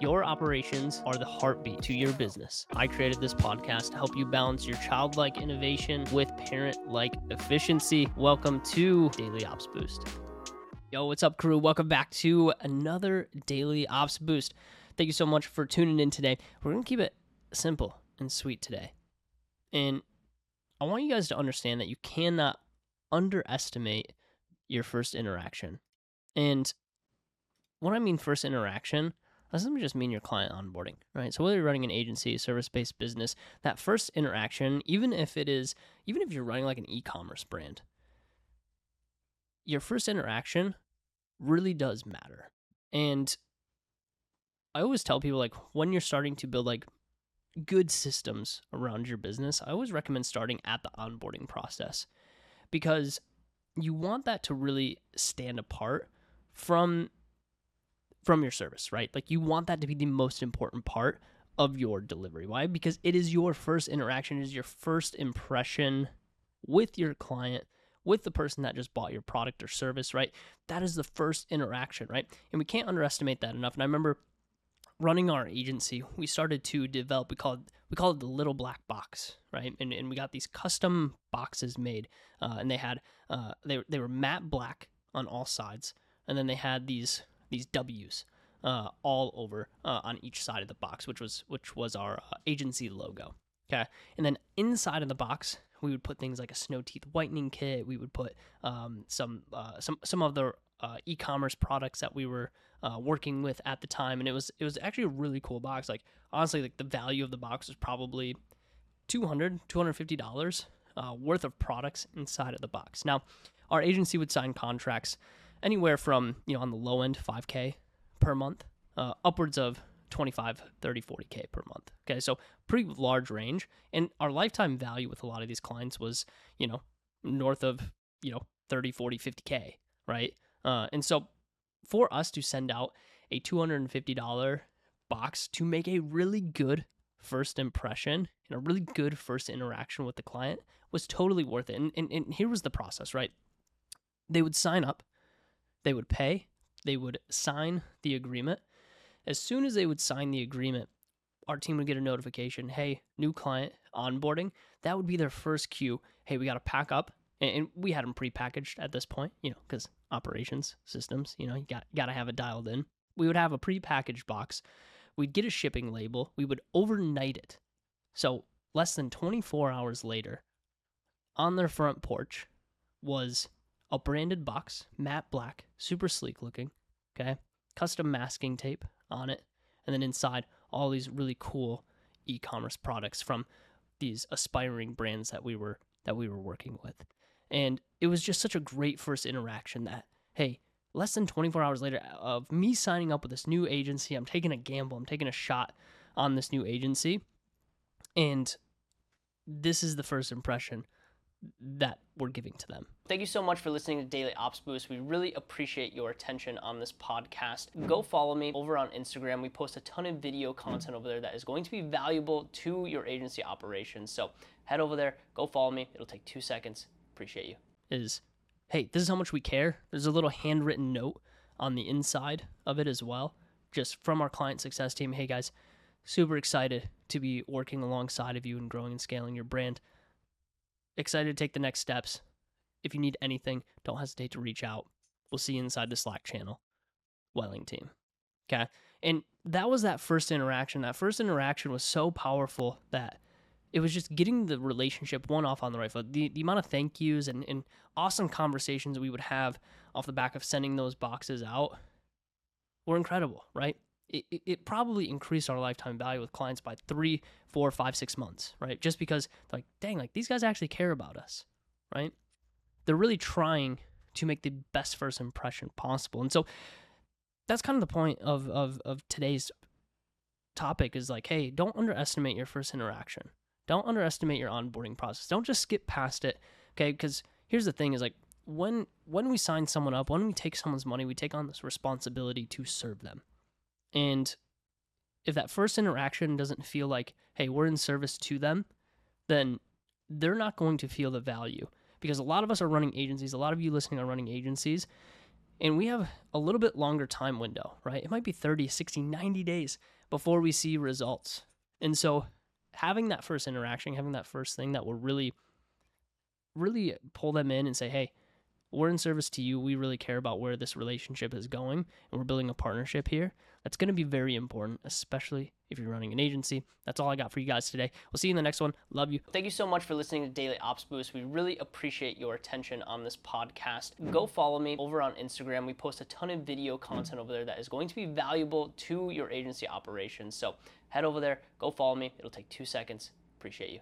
Your operations are the heartbeat to your business. I created this podcast to help you balance your childlike innovation with parent like efficiency. Welcome to Daily Ops Boost. Yo, what's up, crew? Welcome back to another Daily Ops Boost. Thank you so much for tuning in today. We're going to keep it simple and sweet today. And I want you guys to understand that you cannot underestimate your first interaction. And what I mean, first interaction, doesn't just mean your client onboarding, right? So whether you're running an agency, service-based business, that first interaction, even if it is, even if you're running like an e-commerce brand, your first interaction really does matter. And I always tell people like when you're starting to build like good systems around your business, I always recommend starting at the onboarding process because you want that to really stand apart from from your service, right? Like you want that to be the most important part of your delivery. Why? Because it is your first interaction, it is your first impression with your client, with the person that just bought your product or service, right? That is the first interaction, right? And we can't underestimate that enough. And I remember running our agency, we started to develop, we call it, we call it the little black box, right? And, and we got these custom boxes made, uh, and they had, uh, they, they were matte black on all sides. And then they had these these W's uh, all over uh, on each side of the box, which was which was our uh, agency logo. Okay, and then inside of the box, we would put things like a snow teeth whitening kit. We would put um, some uh, some some of the uh, e-commerce products that we were uh, working with at the time, and it was it was actually a really cool box. Like honestly, like the value of the box was probably 200 250 dollars worth of products inside of the box. Now, our agency would sign contracts anywhere from, you know, on the low end, 5K per month, uh, upwards of 25, 30, 40K per month. Okay. So pretty large range. And our lifetime value with a lot of these clients was, you know, north of, you know, 30, 40, 50K. Right. Uh, and so for us to send out a $250 box to make a really good first impression and a really good first interaction with the client was totally worth it. And, and, and here was the process, right? They would sign up they would pay, they would sign the agreement. As soon as they would sign the agreement, our team would get a notification hey, new client onboarding. That would be their first cue. Hey, we got to pack up. And we had them pre-packaged at this point, you know, because operations systems, you know, you got got to have it dialed in. We would have a pre-packaged box. We'd get a shipping label. We would overnight it. So less than 24 hours later, on their front porch was a branded box, matte black, super sleek looking, okay? Custom masking tape on it, and then inside all these really cool e-commerce products from these aspiring brands that we were that we were working with. And it was just such a great first interaction that hey, less than 24 hours later uh, of me signing up with this new agency, I'm taking a gamble, I'm taking a shot on this new agency. And this is the first impression that we're giving to them. Thank you so much for listening to Daily Ops Boost. We really appreciate your attention on this podcast. Go follow me over on Instagram. We post a ton of video content over there that is going to be valuable to your agency operations. So head over there, go follow me. It'll take two seconds. Appreciate you. Is hey, this is how much we care. There's a little handwritten note on the inside of it as well, just from our client success team. Hey guys, super excited to be working alongside of you and growing and scaling your brand excited to take the next steps. If you need anything, don't hesitate to reach out. We'll see you inside the Slack channel. Welling team. Okay. And that was that first interaction. That first interaction was so powerful that it was just getting the relationship one off on the right foot. The, the amount of thank yous and, and awesome conversations we would have off the back of sending those boxes out were incredible, right? It, it probably increased our lifetime value with clients by three, four, five, six months, right? Just because like, dang, like these guys actually care about us, right? They're really trying to make the best first impression possible. And so that's kind of the point of of of today's topic is like, hey, don't underestimate your first interaction. Don't underestimate your onboarding process. Don't just skip past it. Okay, because here's the thing is like when when we sign someone up, when we take someone's money, we take on this responsibility to serve them and if that first interaction doesn't feel like, hey, we're in service to them, then they're not going to feel the value. Because a lot of us are running agencies, a lot of you listening are running agencies, And we have a little bit longer time window, right? It might be 30, 60, 90 days before we see results. And so having that first interaction, having that first thing that will really, really pull them in and say, hey, we're in service to you. We really care about where this relationship is going, and we're building a partnership here. That's going to be very important, especially if you're running an agency. That's all I got for you guys today. We'll see you in the next one. Love you. Thank you so much for listening to Daily Ops Boost. We really appreciate your attention on this podcast. Go follow me over on Instagram. We post a ton of video content over there that is going to be valuable to your agency operations. So head over there, go follow me. It'll take two seconds. Appreciate you.